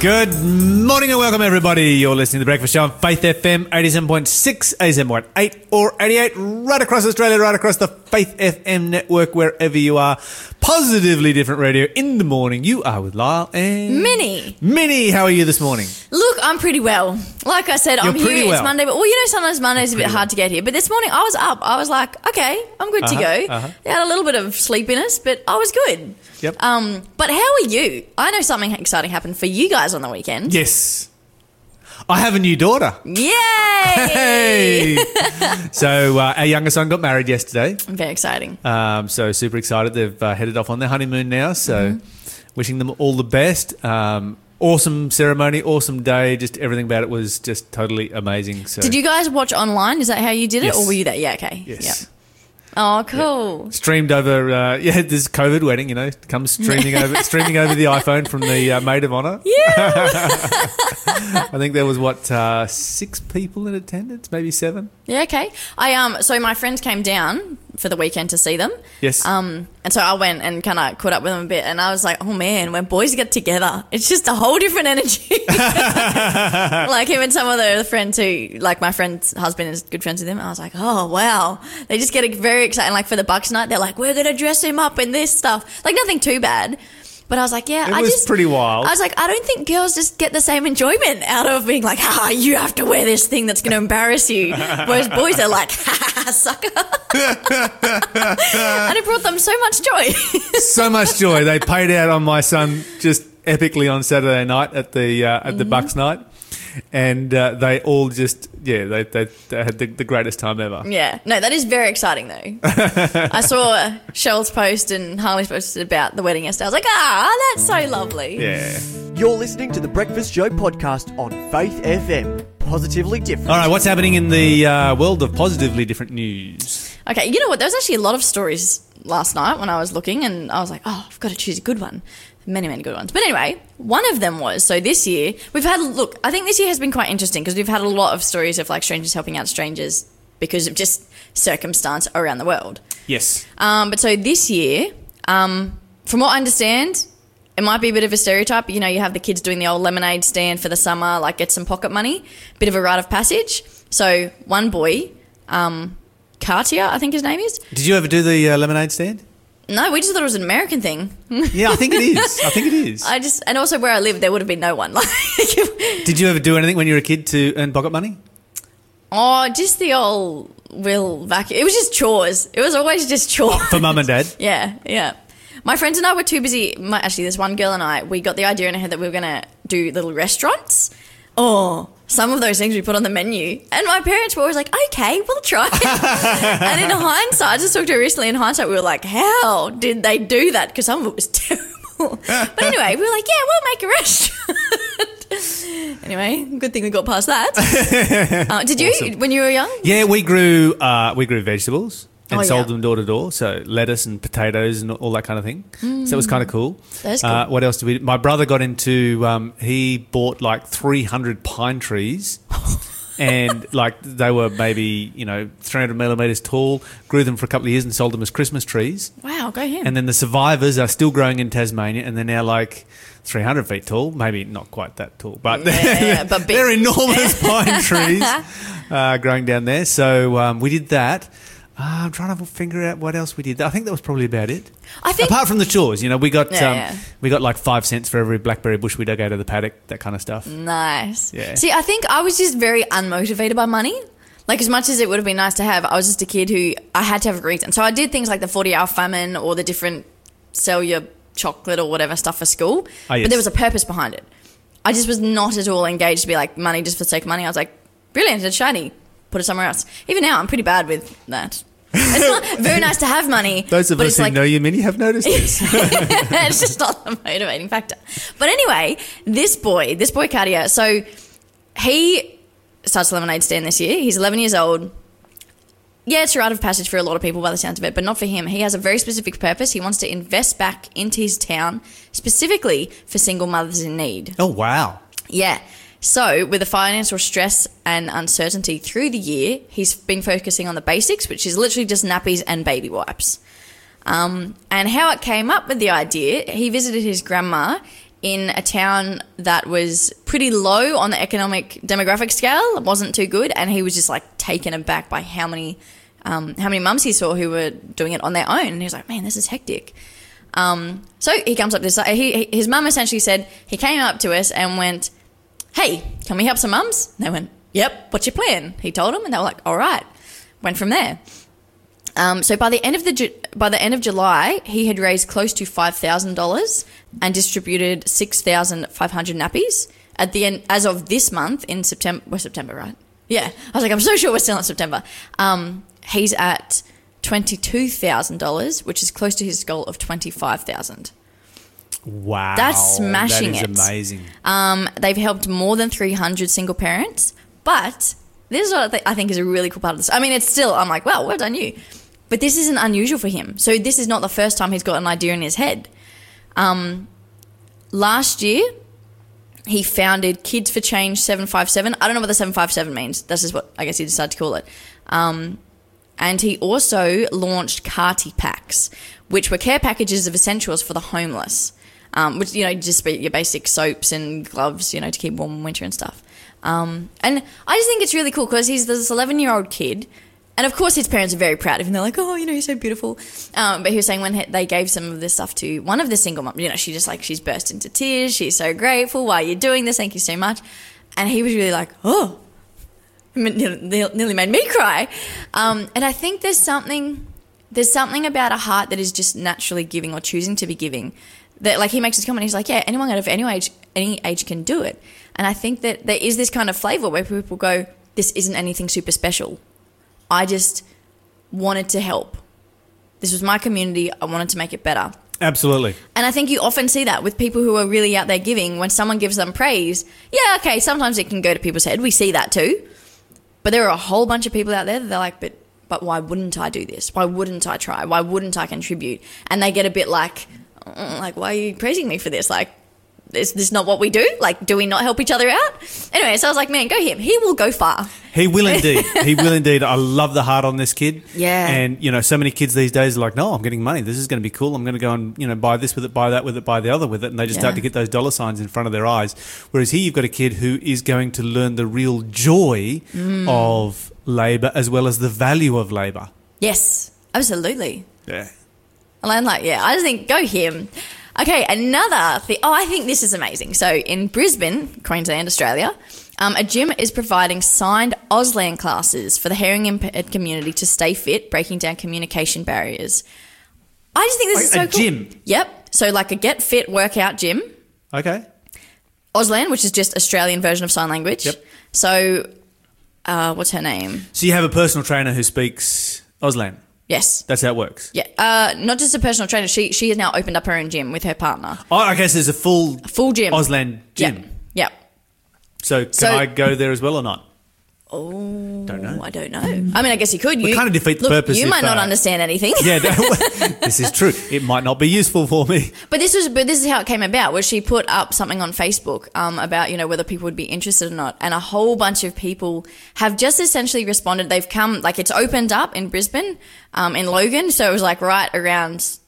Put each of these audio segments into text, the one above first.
Good morning and welcome, everybody. You're listening to The Breakfast Show on Faith FM 87.6, 87.8, or 88, right across Australia, right across the Faith FM network, wherever you are. Positively different radio in the morning. You are with Lyle and Minnie. Minnie, how are you this morning? Look, I'm pretty well. Like I said, I'm You're pretty here. well. It's Monday, but well, you know, sometimes Monday's a bit pretty hard to get here. But this morning, I was up. I was like, okay, I'm good to Uh-huh, go. uh-huh. I had a little bit of sleepiness, but I was good. Yep. Um, but how are you? I know something exciting happened for you guys on the weekend. Yes. I have a new daughter. Yay! Hey! so, uh, our younger son got married yesterday. Very exciting. Um, so super excited. They've uh, headed off on their honeymoon now. So wishing them all the best. Um, awesome ceremony, awesome day. Just everything about it was just totally amazing. So Did you guys watch online? Is that how you did it, Yes. or were you there? Yeah. Okay. Yes. Yep. Oh, cool. Streamed over, uh, yeah, this COVID wedding, you know, comes streaming over, streaming over the iPhone from the uh, maid of honor. Yeah. I think there was what uh, six people in attendance, maybe seven. Yeah. Okay. I um. So my friends came down for the weekend to see them. Yes. Um, and so I went and kind of caught up with them a bit, and I was like, oh man, when boys get together, it's just a whole different energy. like him and some of the friends who, like my friend's husband is good friends with him. I was like, oh wow, they just get very excited. Like for the Bucks night, they're like, we're gonna dress him up in this stuff, like nothing too bad. But I was like, yeah, It I was just pretty wild. I was like, I don't think girls just get the same enjoyment out of being like, ah, you have to wear this thing that's going to embarrass you. Whereas boys are like, ha, sucker. and it brought them so much joy. so much joy. They paid out on my son just epically on Saturday night at the uh, at the Mm-hmm. Bucks night, and uh, they all just yeah they they, they had the, the greatest time ever. yeah, no, that is very exciting though. I saw Cheryl's post and Harley's post about the wedding yesterday. I was like, ah, that's so lovely. Yeah. You're listening to the Breakfast Show podcast on Faith FM. Positively different. All right, what's happening in the uh, world of positively different news? Okay, you know what? There was actually a lot of stories last night when I was looking, and I was like, oh, I've got to choose a good one. Many, many good ones. But anyway, one of them was so this year we've had look. I think this year has been quite interesting because we've had a lot of stories of like strangers helping out strangers because of just circumstance around the world. Yes. Um, but so this year, um, from what I understand, it might be a bit of a stereotype. You know, you have the kids doing the old lemonade stand for the summer, like get some pocket money, bit of a rite of passage. So one boy, um, Cartier, I think his name is. Did you ever do the uh, lemonade stand? No, we just thought it was an American thing. Yeah, I think it is. I think it is. I just, and also where I live, there would have been no one. Like, Did you ever do anything when you were a kid to earn pocket money? oh, just the old will vacuum. It was just chores. It was always just chores. Oh, for mum and dad? Yeah, yeah. My friends and I were too busy. My, actually, this one girl and I, we got the idea in our head that we were going to do little restaurants. Oh, some of those things we put on the menu. And my parents were always like, okay, we'll try it. and in hindsight, I just talked to her recently. In hindsight, we were like, how did they do that? Because some of it was terrible. but anyway, we were like, yeah, we'll make a restaurant. anyway, good thing we got past that. Uh, did you, Awesome. when you were young? Yeah, we grew uh, we grew vegetables and Oh, sold yeah. them door to door. So lettuce and potatoes and all that kind of thing. So it was kind of cool. Mm. That's Uh, what else did we? Do? My brother got into. Um, he bought like three hundred pine trees. And like they were maybe you know three hundred millimeters tall, grew them for a couple of years and sold them as Christmas trees. Wow, go him. And then the survivors are still growing in Tasmania, and they're now like 300 feet tall. Maybe not quite that tall, but, Yeah, but they're enormous pine trees uh, growing down there. So um, we did that. Uh, I'm trying to figure out what else we did. I think that was probably about it. I think Apart from the chores, you know, we got Yeah, um, yeah. we got like five cents for every blackberry bush we dug out of the paddock, that kind of stuff. Nice. Yeah. See, I think I was just very unmotivated by money. Like, as much as it would have been nice to have, I was just a kid who I had to have a reason. So I did things like the 40 hour famine or the different sell your chocolate or whatever stuff for school. Ah, yes. But there was a purpose behind it. I just was not at all engaged to be like money just for the sake of money. I was like, brilliant, it's shiny. Put it somewhere else. Even now, I'm pretty bad with that. It's not very nice to have money. Those of but us who like, know you, Minnie, have noticed this. it's just not the motivating factor. But anyway, this boy, this boy Cartier, so he starts a lemonade stand this year. He's 11 years old. Yeah, it's a rite of passage for a lot of people by the sounds of it, but not for him. He has a very specific purpose. He wants to invest back into his town, specifically for single mothers in need. oh, wow. Yeah. So, with the financial stress and uncertainty through the year, he's been focusing on the basics, which is literally just nappies and baby wipes. Um, and how it came up with the idea, he visited his grandma in a town that was pretty low on the economic demographic scale. It wasn't too good, and he was just like taken aback by how many um, how many mums he saw who were doing it on their own. And he was like, "Man, this is hectic." Um, so he comes up to this. He, his mum essentially said he came up to us and went, "Hey, can we help some mums?" And they went, "Yep. What's your plan?" He told them, and they were like, "All right." Went from there. Um, so by the end of the by the end of July, he had raised close to five thousand dollars and distributed six thousand five hundred nappies. At the end, as of this month in September, we're September, right? Yeah, I was like, I'm so sure we're still in September. Um, he's at twenty two thousand dollars, which is close to his goal of twenty five thousand. Wow. That's smashing That it. is amazing. Um, they've helped more than 300 single parents, but this is what I, th- I think is a really cool part of this. I mean, it's still, I'm like, well, well done you. But this isn't unusual for him. So this is not the first time he's got an idea in his head. Um, last year, he founded Kids for Change 757. I don't know what the 757 means. This is what I guess he decided to call it. Um, and he also launched Carty Packs, which were care packages of essentials for the homeless. Um, which you know, just your basic soaps and gloves, you know, to keep warm in winter and stuff. Um, and I just think it's really cool because he's this 11 year old kid, and of course his parents are very proud of him. They're like, "Oh, you know, you're so beautiful." Um, but he was saying when he, they gave some of this stuff to one of the single moms, you know, she just like she's burst into tears. She's so grateful. Why are you doing this? Thank you so much. And he was really like, "Oh." nearly made me cry. Um, and I think there's something there's something about a heart that is just naturally giving or choosing to be giving. That like he makes this comment, he's like, yeah, anyone out of any age any age can do it. And I think that there is this kind of flavor where people go, this isn't anything super special. I just wanted to help. This was my community. I wanted to make it better. Absolutely. And I think you often see that with people who are really out there giving. When someone gives them praise, yeah, okay, sometimes it can go to people's head. We see that too. But there are a whole bunch of people out there that they're like, but but why wouldn't I do this? Why wouldn't I try? Why wouldn't I contribute? And they get a bit like, "Mm, like, why are you praising me for this? Like, is this is not what we do? Like, do we not help each other out? Anyway, so I was like, man, go him. He will go far. He will indeed. he will indeed. I love the heart on this kid. Yeah. And, you know, so many kids these days are like, no, I'm getting money. This is going to be cool. I'm going to go and, you know, buy this with it, buy that with it, buy the other with it. And they just start to get those dollar signs in front of their eyes. Whereas here you've got a kid who is going to learn the real joy Mm. of labour as well as the value of labour. Yes, absolutely. Yeah. And I'm like, yeah, I just think go him. Okay, another thing. Oh, I think this is amazing. So in Brisbane, Queensland, Australia, um, a gym is providing signed Auslan classes for the hearing impaired community to stay fit, breaking down communication barriers. I just think this is so A- a cool. gym? Yep. So like a get fit workout gym. Okay. Auslan, which is just Australian version of sign language. Yep. So, uh, what's her name? So you have a personal trainer who speaks Auslan. Yes. That's how it works. Yeah. Uh, not just a personal trainer. She she has now opened up her own gym with her partner. Oh, okay. So there's a full Full gym. Auslan gym. Yep. Yep. So can So- I go there as well or not? Oh, Don't know. I don't know. I mean, I guess you could. You kind of defeat the look, purpose You if, might not uh, understand anything. Yeah, this is true. It might not be useful for me. But this was, but this is how it came about. Was she put up something on Facebook um, about you know whether people would be interested or not, and a whole bunch of people have just essentially responded. They've come like it's opened up in Brisbane, um, in Logan, so it was like right around.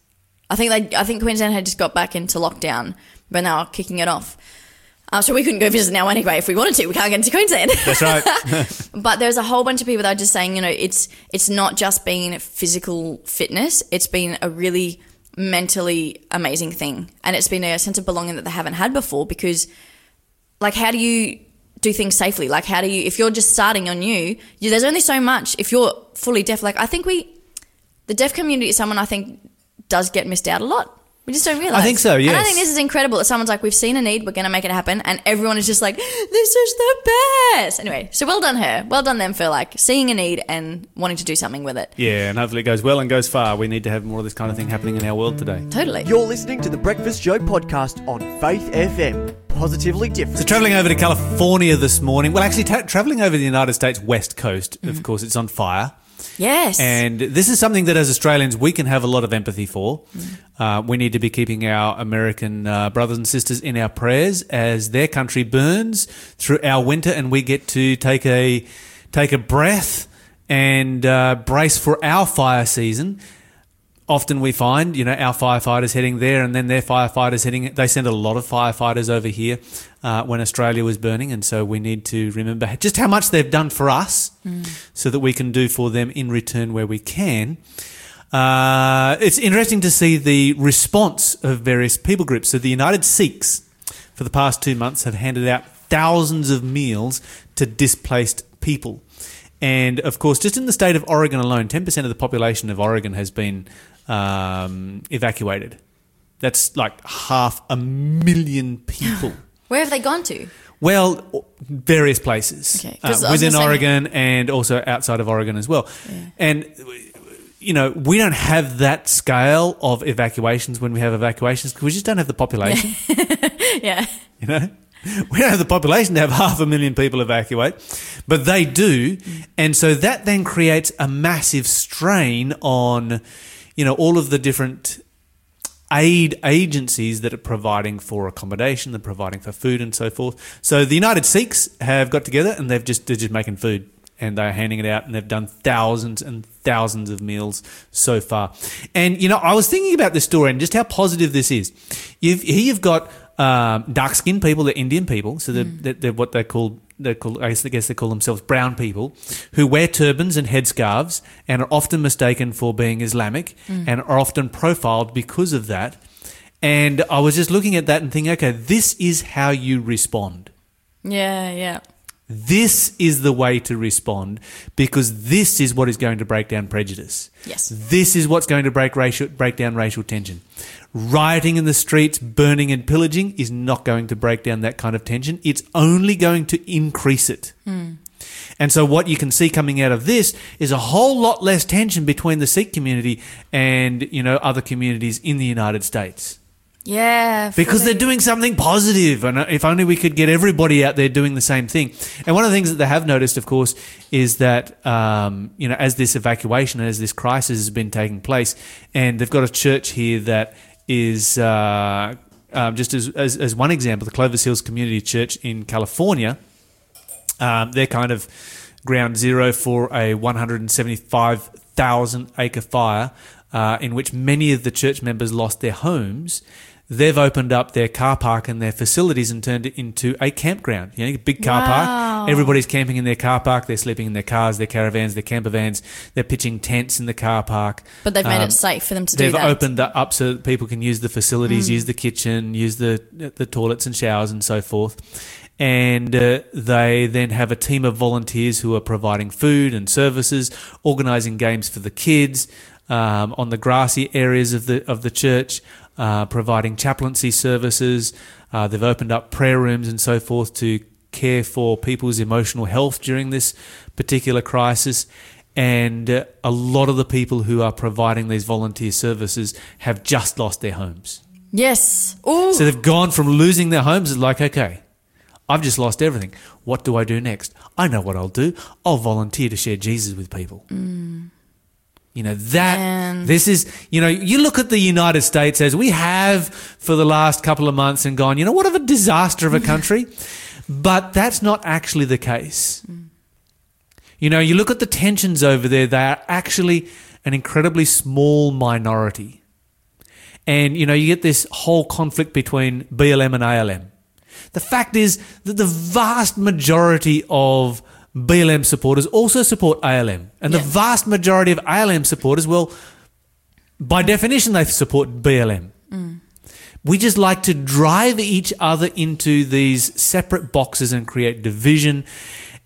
I think they, I think Queensland had just got back into lockdown when they were kicking it off. Uh, so we couldn't go visit now anyway if we wanted to. We can't get into Queensland. That's right. But there's a whole bunch of people that are just saying, you know, it's it's not just been physical fitness; it's been a really mentally amazing thing, and it's been a sense of belonging that they haven't had before. Because, like, how do you do things safely? Like, how do you if you're just starting on you? you there's only so much. If you're fully deaf, like I think we, the deaf community is someone I think does get missed out a lot. We just don't realize. I think so, And I think this is incredible that someone's like, we've seen a need, we're going to make it happen, and everyone is just like, this is the best. Anyway, so well done her, well done them for like seeing a need and wanting to do something with it. yeah, and hopefully it goes well and goes far. We need to have more of this kind of thing happening in our world today. Totally. You're listening to the Breakfast Show podcast on Faith FM. Positively different. So, travelling over to California this morning, well, actually, ta- travelling over the United States West Coast, Mm-hmm. of course, it's on fire. Yes. And this is something that as Australians we can have a lot of empathy for. Uh, we need to be keeping our American uh, brothers and sisters in our prayers as their country burns through our winter, and we get to take a take a breath and uh, brace for our fire season. often we find, you know, our firefighters heading there and then their firefighters heading, they send a lot of firefighters over here uh, when Australia was burning. And so we need to remember just how much they've done for us so that we can do for them in return where we can. Uh, it's interesting to see the response of various people groups. So the United Sikhs, for the past two months, have handed out thousands of meals to displaced people. And of course, just in the state of Oregon alone, 10% of the population of Oregon has been um, evacuated. That's like half a million people. Where have they gone to? Well, various places Okay, uh, 'cause I was within Oregon and also outside of Oregon as well. And you know, we don't have that scale of evacuations when we have evacuations because we just don't have the population. Yeah. You know, we don't have the population to have half a million people evacuate, but they do, and so that then creates a massive strain on, you know, all of the different aid agencies that are providing for accommodation, they're providing for food and so forth. So the United Sikhs have got together and they've just they're just making food and they're handing it out and they've done thousands and thousands of meals so far. And you know, I was thinking about this story and just how positive this is. You've here you've got um, dark skinned people, they're Indian people, so they're, they're, they're what they call they call I guess, I guess they call themselves brown people who wear turbans and headscarves and are often mistaken for being Islamic mm. and are often profiled because of that. And I was just looking at that and thinking, okay, this is how you respond. Yeah, yeah. This is the way to respond because this is what is going to break down prejudice. Yes. This is what's going to break racial break down racial tension. Rioting in the streets, burning and pillaging is not going to break down that kind of tension. It's only going to increase it. Hmm. And so what you can see coming out of this is a whole lot less tension between the Sikh community and, you know, other communities in the United States Yeah. because they're doing something positive and if only we could get everybody out there doing the same thing and one of the things that they have noticed of course is that um, you know as this evacuation as this crisis has been taking place and they've got a church here that is uh, um, just as, as, as one example the clovis hills community church in california um, they're kind of ground zero for a 175,000 acre fire uh, in which many of the church members lost their homes. They've opened up their car park and their facilities and turned it into a campground. You know, a big car Wow. park. Everybody's camping in their car park. They're sleeping in their cars, their caravans, their camper vans. They're pitching tents in the car park. But they've made Um, it safe for them to do They've opened that up so that people can use the facilities, use the kitchen, use the the toilets and showers and so forth. And uh, they then have a team of volunteers who are providing food and services, organising games for the kids um, on the grassy areas of the of the church, uh, providing chaplaincy services. Uh, they've opened up prayer rooms and so forth to care for people's emotional health during this particular crisis. And uh, a lot of the people who are providing these volunteer services have just lost their homes. Yes. Ooh. So they've gone from losing their homes it's like, okay, I've just lost everything. What do I do next? I know what I'll do. I'll volunteer to share Jesus with people. You know, that, Man. this is, you know, you look at the United States as we have for the last couple of months and gone, you know, what of a disaster of a country. but that's not actually the case. You know, you look at the tensions over there, they are actually an incredibly small minority. And, you know, you get this whole conflict between BLM and ALM. The fact is that the vast majority of BLM supporters also support ALM. And Yeah. the vast majority of ALM supporters, well, by definition, they support BLM. Mm. We just like to drive each other into these separate boxes and create division.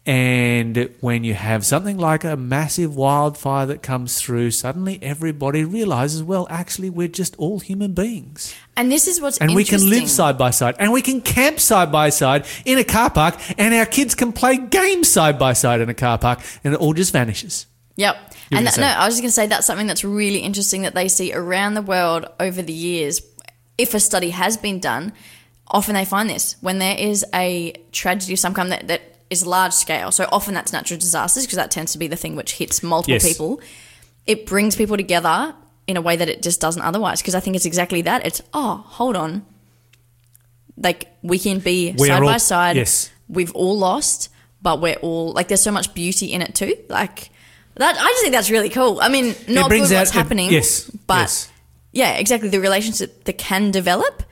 And when you have something like a massive wildfire that comes through, suddenly everybody realizes, well, actually, we're just all human beings. and this is what's And we can live side by side. And we can camp side by side in a car park. And our kids can play games side by side in a car park. And it all just vanishes. Yep. You were and that, no, I was just going to say that's something that's really interesting that they see around the world over the years. If a study has been done, often they find this when there is a tragedy of some kind that, that is large scale. So often that's natural disasters because that tends to be the thing which hits multiple Yes. people. It brings people together in a way that it just doesn't otherwise. Because I think it's exactly that. It's oh, hold on, like we can be We're side all- by side. yes. We've all lost, but we're all like there's so much beauty in it too. Like That I just think that's really cool. I mean, not good what's out- it- happening. yes, but yes. yeah, exactly the relationship that can develop.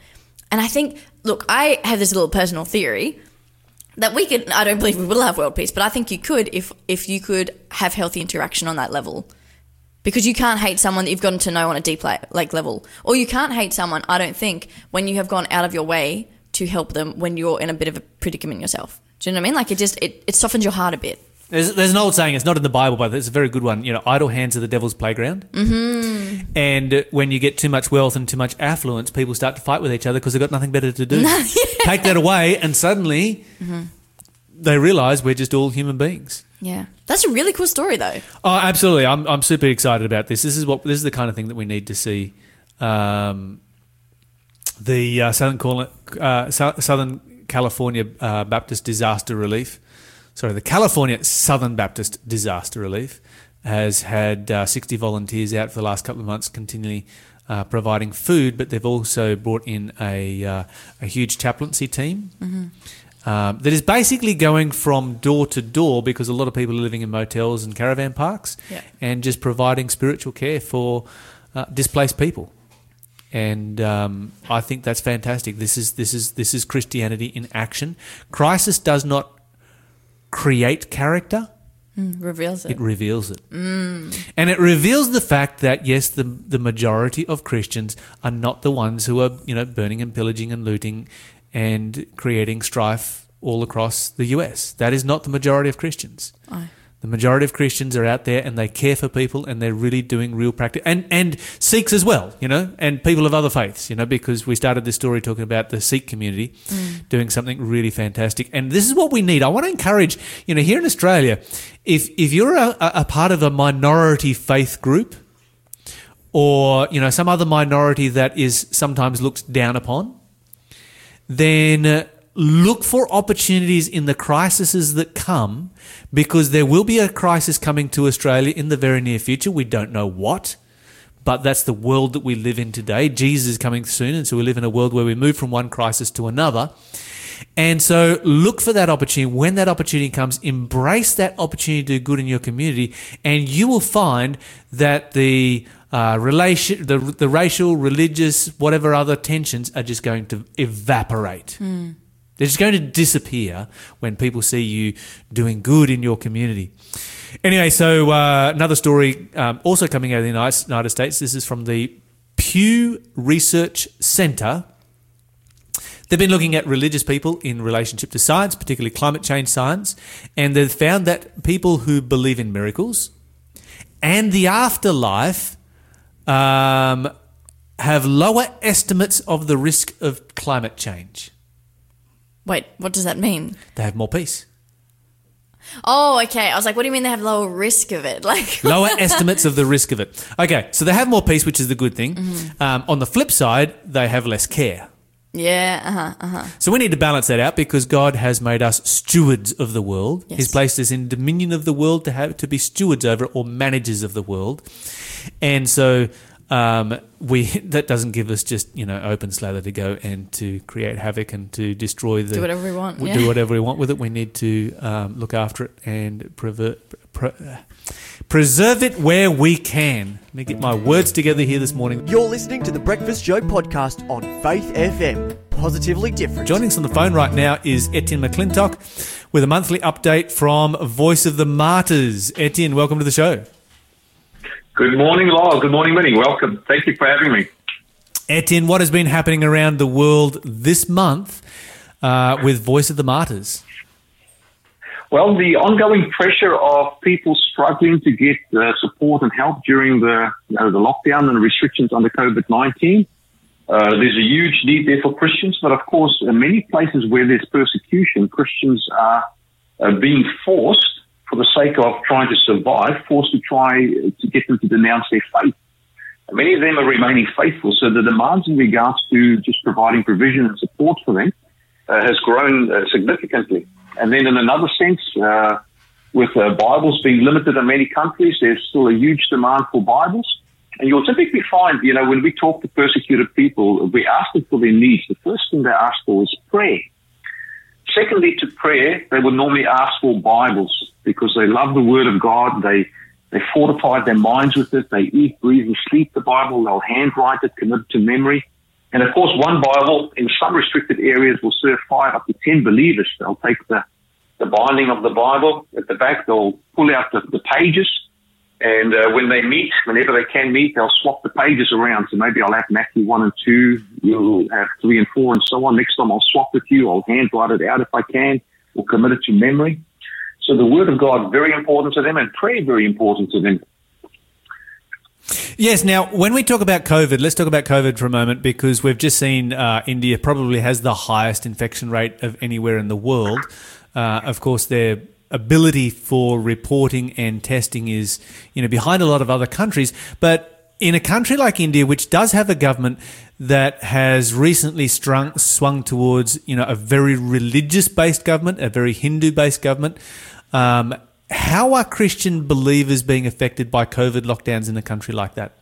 And I think, look, I have this little personal theory that we could. I don't believe we will have world peace, but I think you could if if you could have healthy interaction on that level. Because you can't hate someone that you've gotten to know on a deep like level, or you can't hate someone. I don't think when you have gone out of your way to help them when you're in a bit of a predicament yourself. Do you know what I mean? Like it just it, it softens your heart a bit. There's, there's an old saying, it's not in the Bible, but it's a very good one. You know, idle hands are the devil's playground. Mm-hmm. And when you get too much wealth and too much affluence, people start to fight with each other because they've got nothing better to do. Take that away, and suddenly they realize we're just all human beings. Yeah, that's a really cool story though. Oh, absolutely! I'm I'm super excited about this. This is what this is the kind of thing that we need to see. Um, the uh, Southern uh, Southern California uh, Baptist Disaster Relief, sorry, the California Southern Baptist Disaster Relief has had uh, 60 volunteers out for the last couple of months, continually uh, providing food, but they've also brought in a uh, a huge chaplaincy team. Um, that is basically going from door to door because a lot of people are living in motels and caravan parks Yeah. and just providing spiritual care for uh, displaced people. And um, I think that's fantastic. This is this is this is Christianity in action. Crisis does not create character; mm, Reveals it. it reveals it, mm. and it reveals the fact that yes, the the majority of Christians are not the ones who are you know burning and pillaging and looting and creating strife all across the U.S. That is not the majority of Christians. Aye. The majority of Christians are out there and they care for people and they're really doing real practice and and Sikhs as well, you know, and people of other faiths, you know, because we started this story talking about the Sikh community doing something really fantastic. And this is what we need. I want to encourage, you know, here in Australia, if if you're a, a a part of a minority faith group or, you know, some other minority that is sometimes looked down upon, then uh, look for opportunities in the crises that come because there will be a crisis coming to Australia in the very near future. We don't know what, but that's the world that we live in today. Jesus is coming soon, and so we live in a world where we move from one crisis to another. And so look for that opportunity. When that opportunity comes, embrace that opportunity to do good in your community, and you will find that the uh, relation, the, the racial, religious, whatever other tensions are just going to evaporate. They're just going to disappear when people see you doing good in your community. Anyway, so uh, another story um, also coming out of the United States. This is from the Pew Research Center. They've been looking at religious people in relationship to science, particularly climate change science, and they've found that people who believe in miracles and the afterlife um, have lower estimates of the risk of climate change. Wait, what does that mean? They have more peace. Oh, okay. I was like, what do you mean they have lower risk of it? Like, lower estimates of the risk of it. Okay, so they have more peace, which is the good thing. Um, on the flip side, they have less care. yeah, uh huh, uh huh. So we need to balance that out because God has made us stewards of the world. Yes. He's placed us in dominion of the world to have to be stewards over it or managers of the world. And so um, we that doesn't give us just you know open slather to go and to create havoc and to destroy the Do whatever we want. we yeah. do whatever we want with it. We need to um, look after it and prever- pre- uh, preserve it where we can. Let me get my words together here this morning. You're listening to the Breakfast Show podcast on Faith FM. Positively different. Joining us on the phone right now is Etienne McClintock with a monthly update from Voice of the Martyrs. Etienne, welcome to the show. Good morning, Lyle. Good morning, Winnie. Welcome. Thank you for having me. Etienne, what has been happening around the world this month uh, with Voice of the Martyrs? Well, the ongoing pressure of people struggling to get uh, support and help during the you know, the lockdown and restrictions under COVID nineteen. Uh, there's a huge need there for Christians, but of course, in many places where there's persecution, Christians are, are being forced, for the sake of trying to survive, forced to try to get them to denounce their faith. And many of them are remaining faithful, so the demands in regards to just providing provision and support for them uh, has grown uh, significantly. And then, in another sense, uh, with uh, Bibles being limited in many countries, there's still a huge demand for Bibles. And you'll typically find, you know, when we talk to persecuted people, we ask them for their needs. The first thing they ask for is prayer. Secondly, to prayer, they would normally ask for Bibles because they love the Word of God. They They fortified their minds with it. They eat, breathe, and sleep the Bible. They'll handwrite it, commit it to memory. And of course, one Bible in some restricted areas will serve five up to ten believers. They'll take the, the binding of the Bible at the back. They'll pull out the, the pages. And uh, when they meet, whenever they can meet, they'll swap the pages around. So maybe I'll have Matthew 1 and 2, you'll have 3 and 4 and so on. Next time I'll swap with you. I'll handwrite it out if I can or commit it to memory. So the Word of God, very important to them and prayer, very important to them. Yes. Now, when we talk about COVID, let's talk about COVID for a moment because we've just seen uh, India probably has the highest infection rate of anywhere in the world. Uh, of course, their ability for reporting and testing is, you know, behind a lot of other countries. But in a country like India, which does have a government that has recently strung, swung towards, you know, a very religious-based government, a very Hindu-based government. Um, how are Christian believers being affected by COVID lockdowns in a country like that?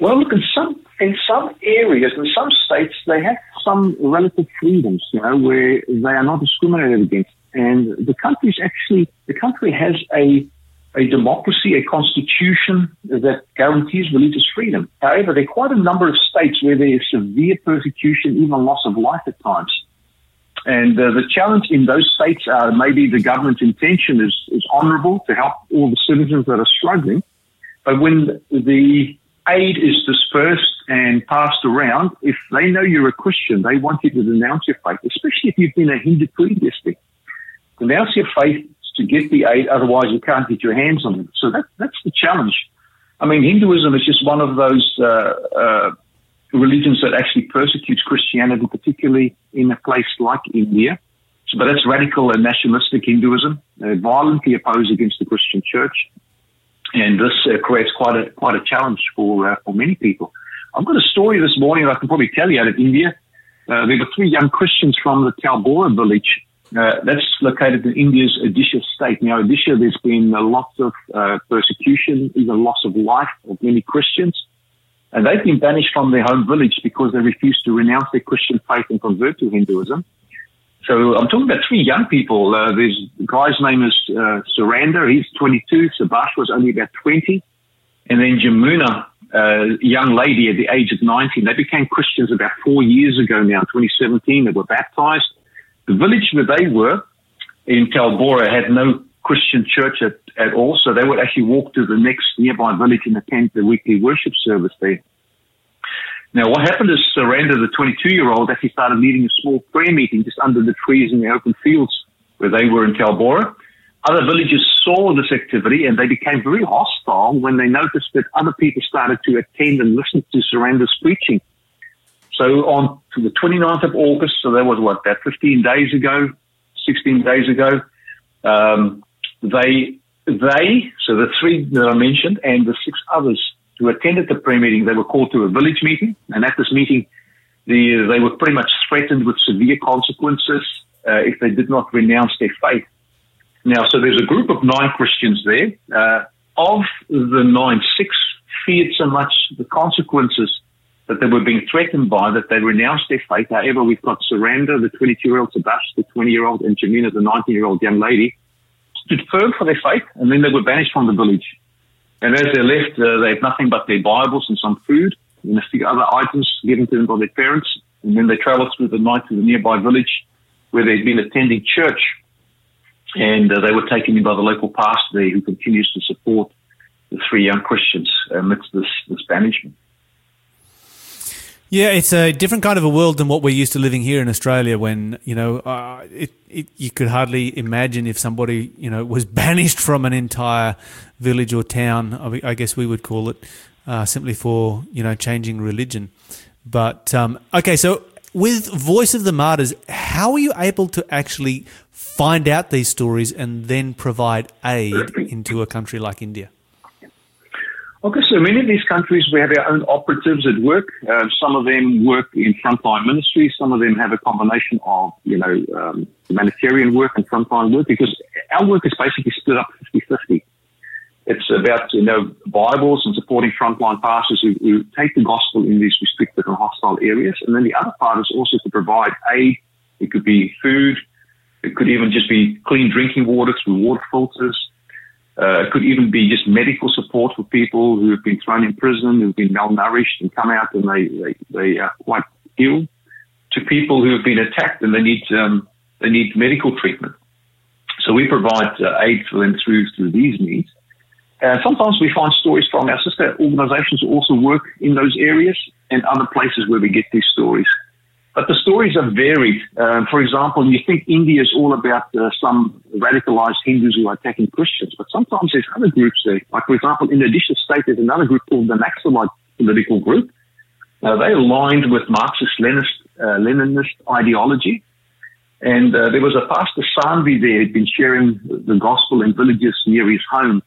Well, look, in some in some areas, in some states, they have some relative freedoms, you know, where they are not discriminated against. And the country actually the country has a a democracy, a constitution that guarantees religious freedom. However, there are quite a number of states where there is severe persecution, even loss of life at times. And uh, the challenge in those states are maybe the government's intention is, is honorable to help all the citizens that are struggling. But when the aid is dispersed and passed around, if they know you're a Christian, they want you to denounce your faith, especially if you've been a Hindu previously. Denounce your faith to get the aid, otherwise you can't get your hands on it. So that, that's the challenge. I mean, Hinduism is just one of those uh, uh, religions that actually persecutes Christianity, particularly in a place like India. So, but that's radical and nationalistic Hinduism, uh, violently opposed against the Christian Church, and this uh, creates quite a quite a challenge for uh, for many people. I've got a story this morning that I can probably tell you out of India. Uh, there were three young Christians from the Talbora village. Uh, that's located in India's Odisha state. Now, Odisha, there's been a lot of uh, persecution, even loss of life of many Christians. And they've been banished from their home village because they refused to renounce their Christian faith and convert to Hinduism. So I'm talking about three young people. Uh, there's the guy's name is uh, Surendra. He's 22. Subhash was only about 20. And then Jamuna, uh, young lady at the age of 19. They became Christians about four years ago now, 2017. They were baptized. The village where they were in Talbora had no Christian church at, at all, so they would actually walk to the next nearby village and attend the weekly worship service there. Now, what happened is Surendra, the 22 year old, actually started leading a small prayer meeting just under the trees in the open fields where they were in Talbora. Other villagers saw this activity and they became very hostile when they noticed that other people started to attend and listen to Surendra's preaching. So on the 29th of August, so that was what, about 15 days ago, 16 days ago, um, they, they, so the three that I mentioned and the six others who attended the prayer meeting, they were called to a village meeting. And at this meeting, the, they were pretty much threatened with severe consequences uh, if they did not renounce their faith. Now, so there's a group of nine Christians there. Uh, of the nine, six feared so much the consequences that they were being threatened by that they renounced their faith. However, we've got Surendra, the 22 year old, Sebastian, the 20 year old, and Jamuna, the 19 year old young lady, stood firm for their faith, and then they were banished from the village. And as they left, uh, they had nothing but their Bibles and some food and a few other items given to them by their parents. And then they traveled through the night to the nearby village where they'd been attending church. And uh, they were taken in by the local pastor there who continues to support the three young Christians amidst this, this banishment. Yeah, it's a different kind of a world than what we're used to living here in Australia. When you know, uh, it, it, you could hardly imagine if somebody you know was banished from an entire village or town. I guess we would call it uh, simply for you know changing religion. But um, okay, so with Voice of the Martyrs, how are you able to actually find out these stories and then provide aid into a country like India? Okay, so many of these countries, we have our own operatives at work. Uh, some of them work in frontline ministries. Some of them have a combination of, you know, um, humanitarian work and frontline work because our work is basically split up 50-50. It's about, you know, Bibles and supporting frontline pastors who, who take the gospel in these restricted and hostile areas. And then the other part is also to provide aid. It could be food. It could even just be clean drinking water through water filters Uh, it could even be just medical support for people who have been thrown in prison, who've been malnourished and come out and they, they, they are quite ill, to people who have been attacked and they need, um, they need medical treatment. So we provide uh, aid for them through, through these needs. Uh, sometimes we find stories from our sister organizations who also work in those areas and other places where we get these stories. But the stories are varied. Um, for example, you think India is all about uh, some radicalized Hindus who are attacking Christians, but sometimes there's other groups there. Like, for example, in the Odisha state, there's another group called the Naxalite political group. Uh, they aligned with Marxist Leninist, uh, Leninist ideology. And uh, there was a pastor Sanvi there who'd been sharing the gospel in villages near his home.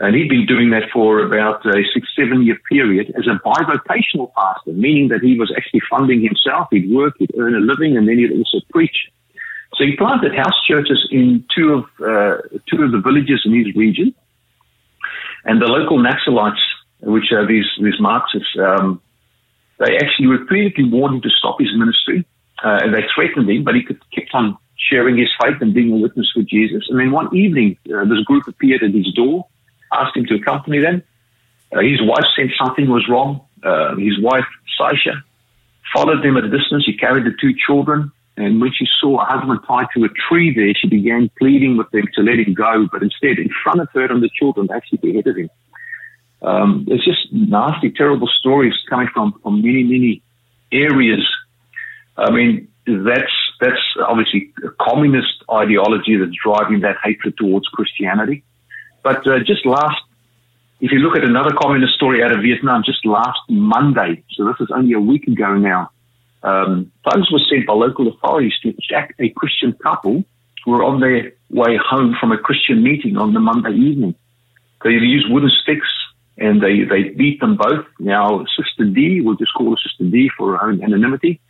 And he'd been doing that for about a six, seven year period as a bivocational pastor, meaning that he was actually funding himself. He'd work, he'd earn a living, and then he'd also preach. So he planted house churches in two of, uh, two of the villages in his region. And the local Naxalites, which are these, these Marxists, um, they actually repeatedly warned him to stop his ministry. Uh, and they threatened him, but he could, kept on sharing his faith and being a witness for Jesus. And then one evening, uh, this group appeared at his door asked him to accompany them. Uh, his wife said something was wrong. Uh, his wife, Sasha, followed them at a distance. She carried the two children. And when she saw her husband tied to a tree there, she began pleading with them to let him go. But instead, in front of her and the children, they actually beheaded him. Um, it's just nasty, terrible stories coming from, from many, many areas. I mean, that's that's obviously communist ideology that's driving that hatred towards Christianity. But uh, just last, if you look at another communist story out of Vietnam, just last Monday, so this is only a week ago now, um, funds were sent by local authorities to attack a Christian couple who were on their way home from a Christian meeting on the Monday evening. They used wooden sticks and they, they beat them both. Now, Sister D, we'll just call her Sister D for her own anonymity,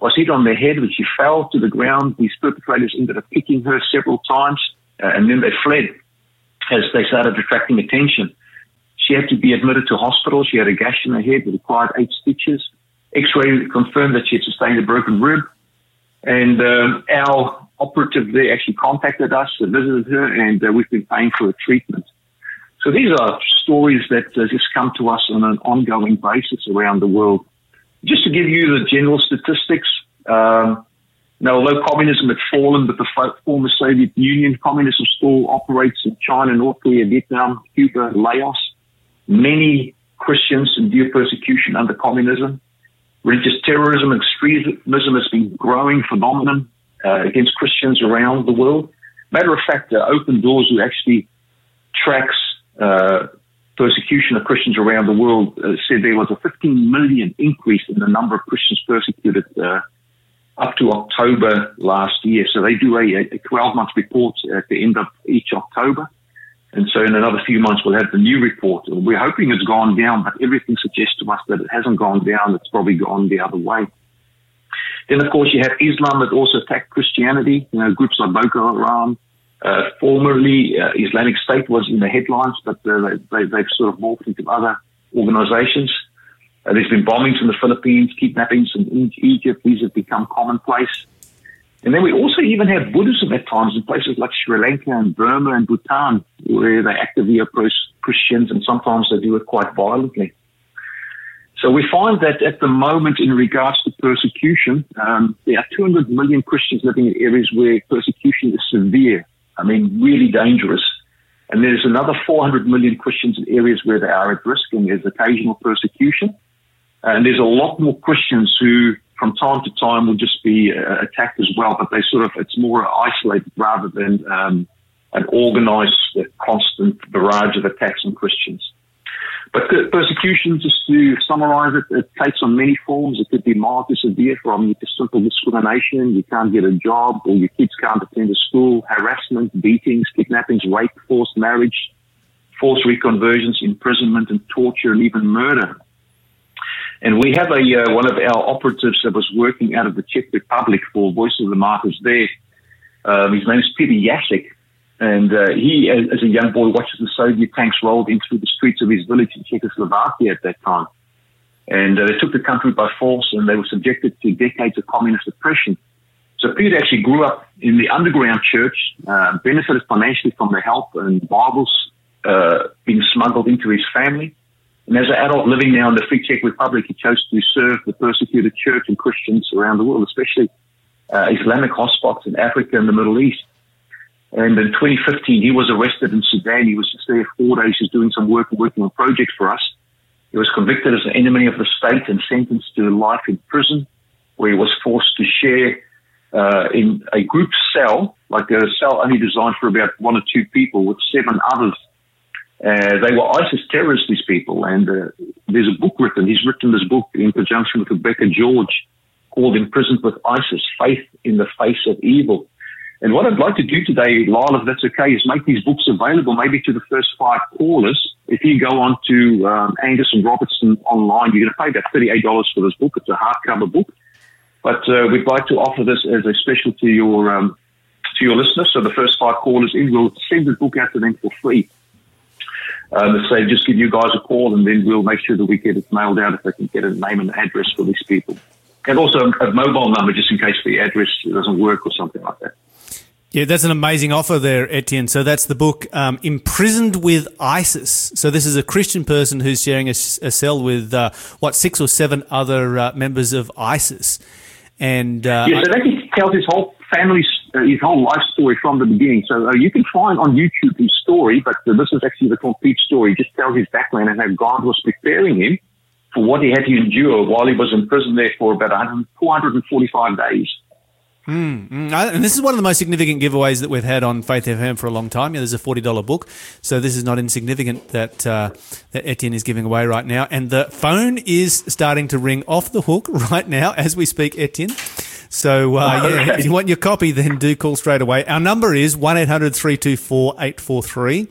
was hit on the head when she fell to the ground. These perpetrators ended up kicking her several times uh, and then they fled as they started attracting attention. She had to be admitted to hospital. She had a gash in her head that required eight stitches. X-ray confirmed that she had sustained a broken rib. And um, our operative there actually contacted us, visited her, and uh, we've been paying for her treatment. So these are stories that uh, just come to us on an ongoing basis around the world. Just to give you the general statistics, um, now, although communism had fallen, but the former Soviet Union, communism still operates in China, North Korea, Vietnam, Cuba, Laos. Many Christians endure persecution under communism. Religious terrorism and extremism has been growing phenomenon uh, against Christians around the world. Matter of fact, uh, Open Doors, who actually tracks uh, persecution of Christians around the world, uh, said there was a 15 million increase in the number of Christians persecuted uh, up to October last year. So they do a, a 12 month report at the end of each October. And so in another few months, we'll have the new report. We're hoping it's gone down, but everything suggests to us that it hasn't gone down. It's probably gone the other way. Then, of course, you have Islam that also attacked Christianity. You know, groups like Boko Haram. Uh, formerly, uh, Islamic State was in the headlines, but uh, they, they've sort of morphed into other organizations. Uh, there's been bombings in the Philippines, kidnappings in Egypt. These have become commonplace. And then we also even have Buddhism at times in places like Sri Lanka and Burma and Bhutan, where they actively oppose Christians and sometimes they do it quite violently. So we find that at the moment, in regards to persecution, um, there are 200 million Christians living in areas where persecution is severe. I mean, really dangerous. And there's another 400 million Christians in areas where they are at risk and there's occasional persecution. And there's a lot more Christians who, from time to time, will just be uh, attacked as well, but they sort of, it's more isolated rather than um, an organized, uh, constant barrage of attacks on Christians. But persecution, just to summarize it, it takes on many forms. It could be mild to severe from simple discrimination, you can't get a job, or your kids can't attend a school, harassment, beatings, kidnappings, rape, forced marriage, forced reconversions, imprisonment and torture, and even murder. And we have a uh, one of our operatives that was working out of the Czech Republic for Voice of the Martyrs there. Um, his name is Peter Jasek. And uh, he, as, as, a young boy, watches the Soviet tanks rolled in through the streets of his village in Czechoslovakia at that time. And uh, they took the country by force and they were subjected to decades of communist oppression. So Peter actually grew up in the underground church, uh, benefited financially from the help and Bibles uh, being smuggled into his family. And as an adult living now in the Free Czech Republic, he chose to serve the persecuted church and Christians around the world, especially uh, Islamic hotspots in Africa and the Middle East. And in 2015, he was arrested in Sudan. He was just there four days, just doing some work and working on projects for us. He was convicted as an enemy of the state and sentenced to life in prison, where he was forced to share uh, in a group cell, like a cell only designed for about one or two people, with seven others. Uh, they were ISIS terrorists, these people, and uh, there's a book written. He's written this book in conjunction with Rebecca George called Imprisoned with ISIS, Faith in the Face of Evil. And what I'd like to do today, Lyle, if that's okay, is make these books available maybe to the first five callers. If you go on to um, Angus and Robertson online, you're going to pay about $38 for this book. It's a hardcover book. But uh, we'd like to offer this as a special to your um, to your listeners. So the first five callers in, we'll send the book out to them for free. Um, say just give you guys a call, and then we'll make sure that we get it mailed out if they can get a name and address for these people, and also a mobile number just in case the address doesn't work or something like that. Yeah, that's an amazing offer there, Etienne. So that's the book, um, Imprisoned with ISIS. So this is a Christian person who's sharing a, a cell with, uh, what, six or seven other uh, members of ISIS. And uh, yeah, so that tells his whole family, uh, his whole life story from the beginning. So uh, you can find on YouTube his story, but uh, this is actually the complete story. Just tells his background and how God was preparing him for what he had to endure while he was in prison there for about 445 days. Mm, mm. And this is one of the most significant giveaways that we've had on Faith FM for a long time. Yeah, there's a forty dollar book, so this is not insignificant that uh, that Etienne is giving away right now. And the phone is starting to ring off the hook right now as we speak, Etienne. So uh, yeah, if you want your copy, then do call straight away. Our number is one 324 843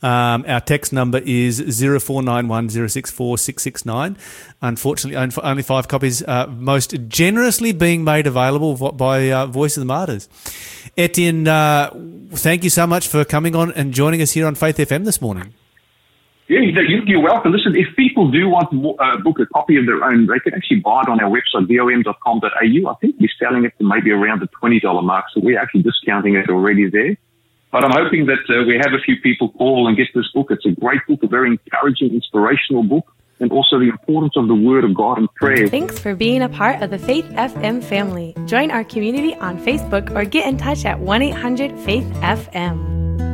um, our text number is 0491 Unfortunately, only five copies, uh, most generously being made available by uh, Voice of the Martyrs. Etienne, uh, thank you so much for coming on and joining us here on Faith FM this morning. Yeah, you're welcome. Listen, if people do want to uh, book a copy of their own, they can actually buy it on our website, vom.com.au. I think we're selling it to maybe around the $20 mark, so we're actually discounting it already there. But I'm hoping that uh, we have a few people call and get this book. It's a great book, a very encouraging, inspirational book, and also the importance of the Word of God and prayer. Thanks for being a part of the Faith FM family. Join our community on Facebook or get in touch at 1 800 Faith FM.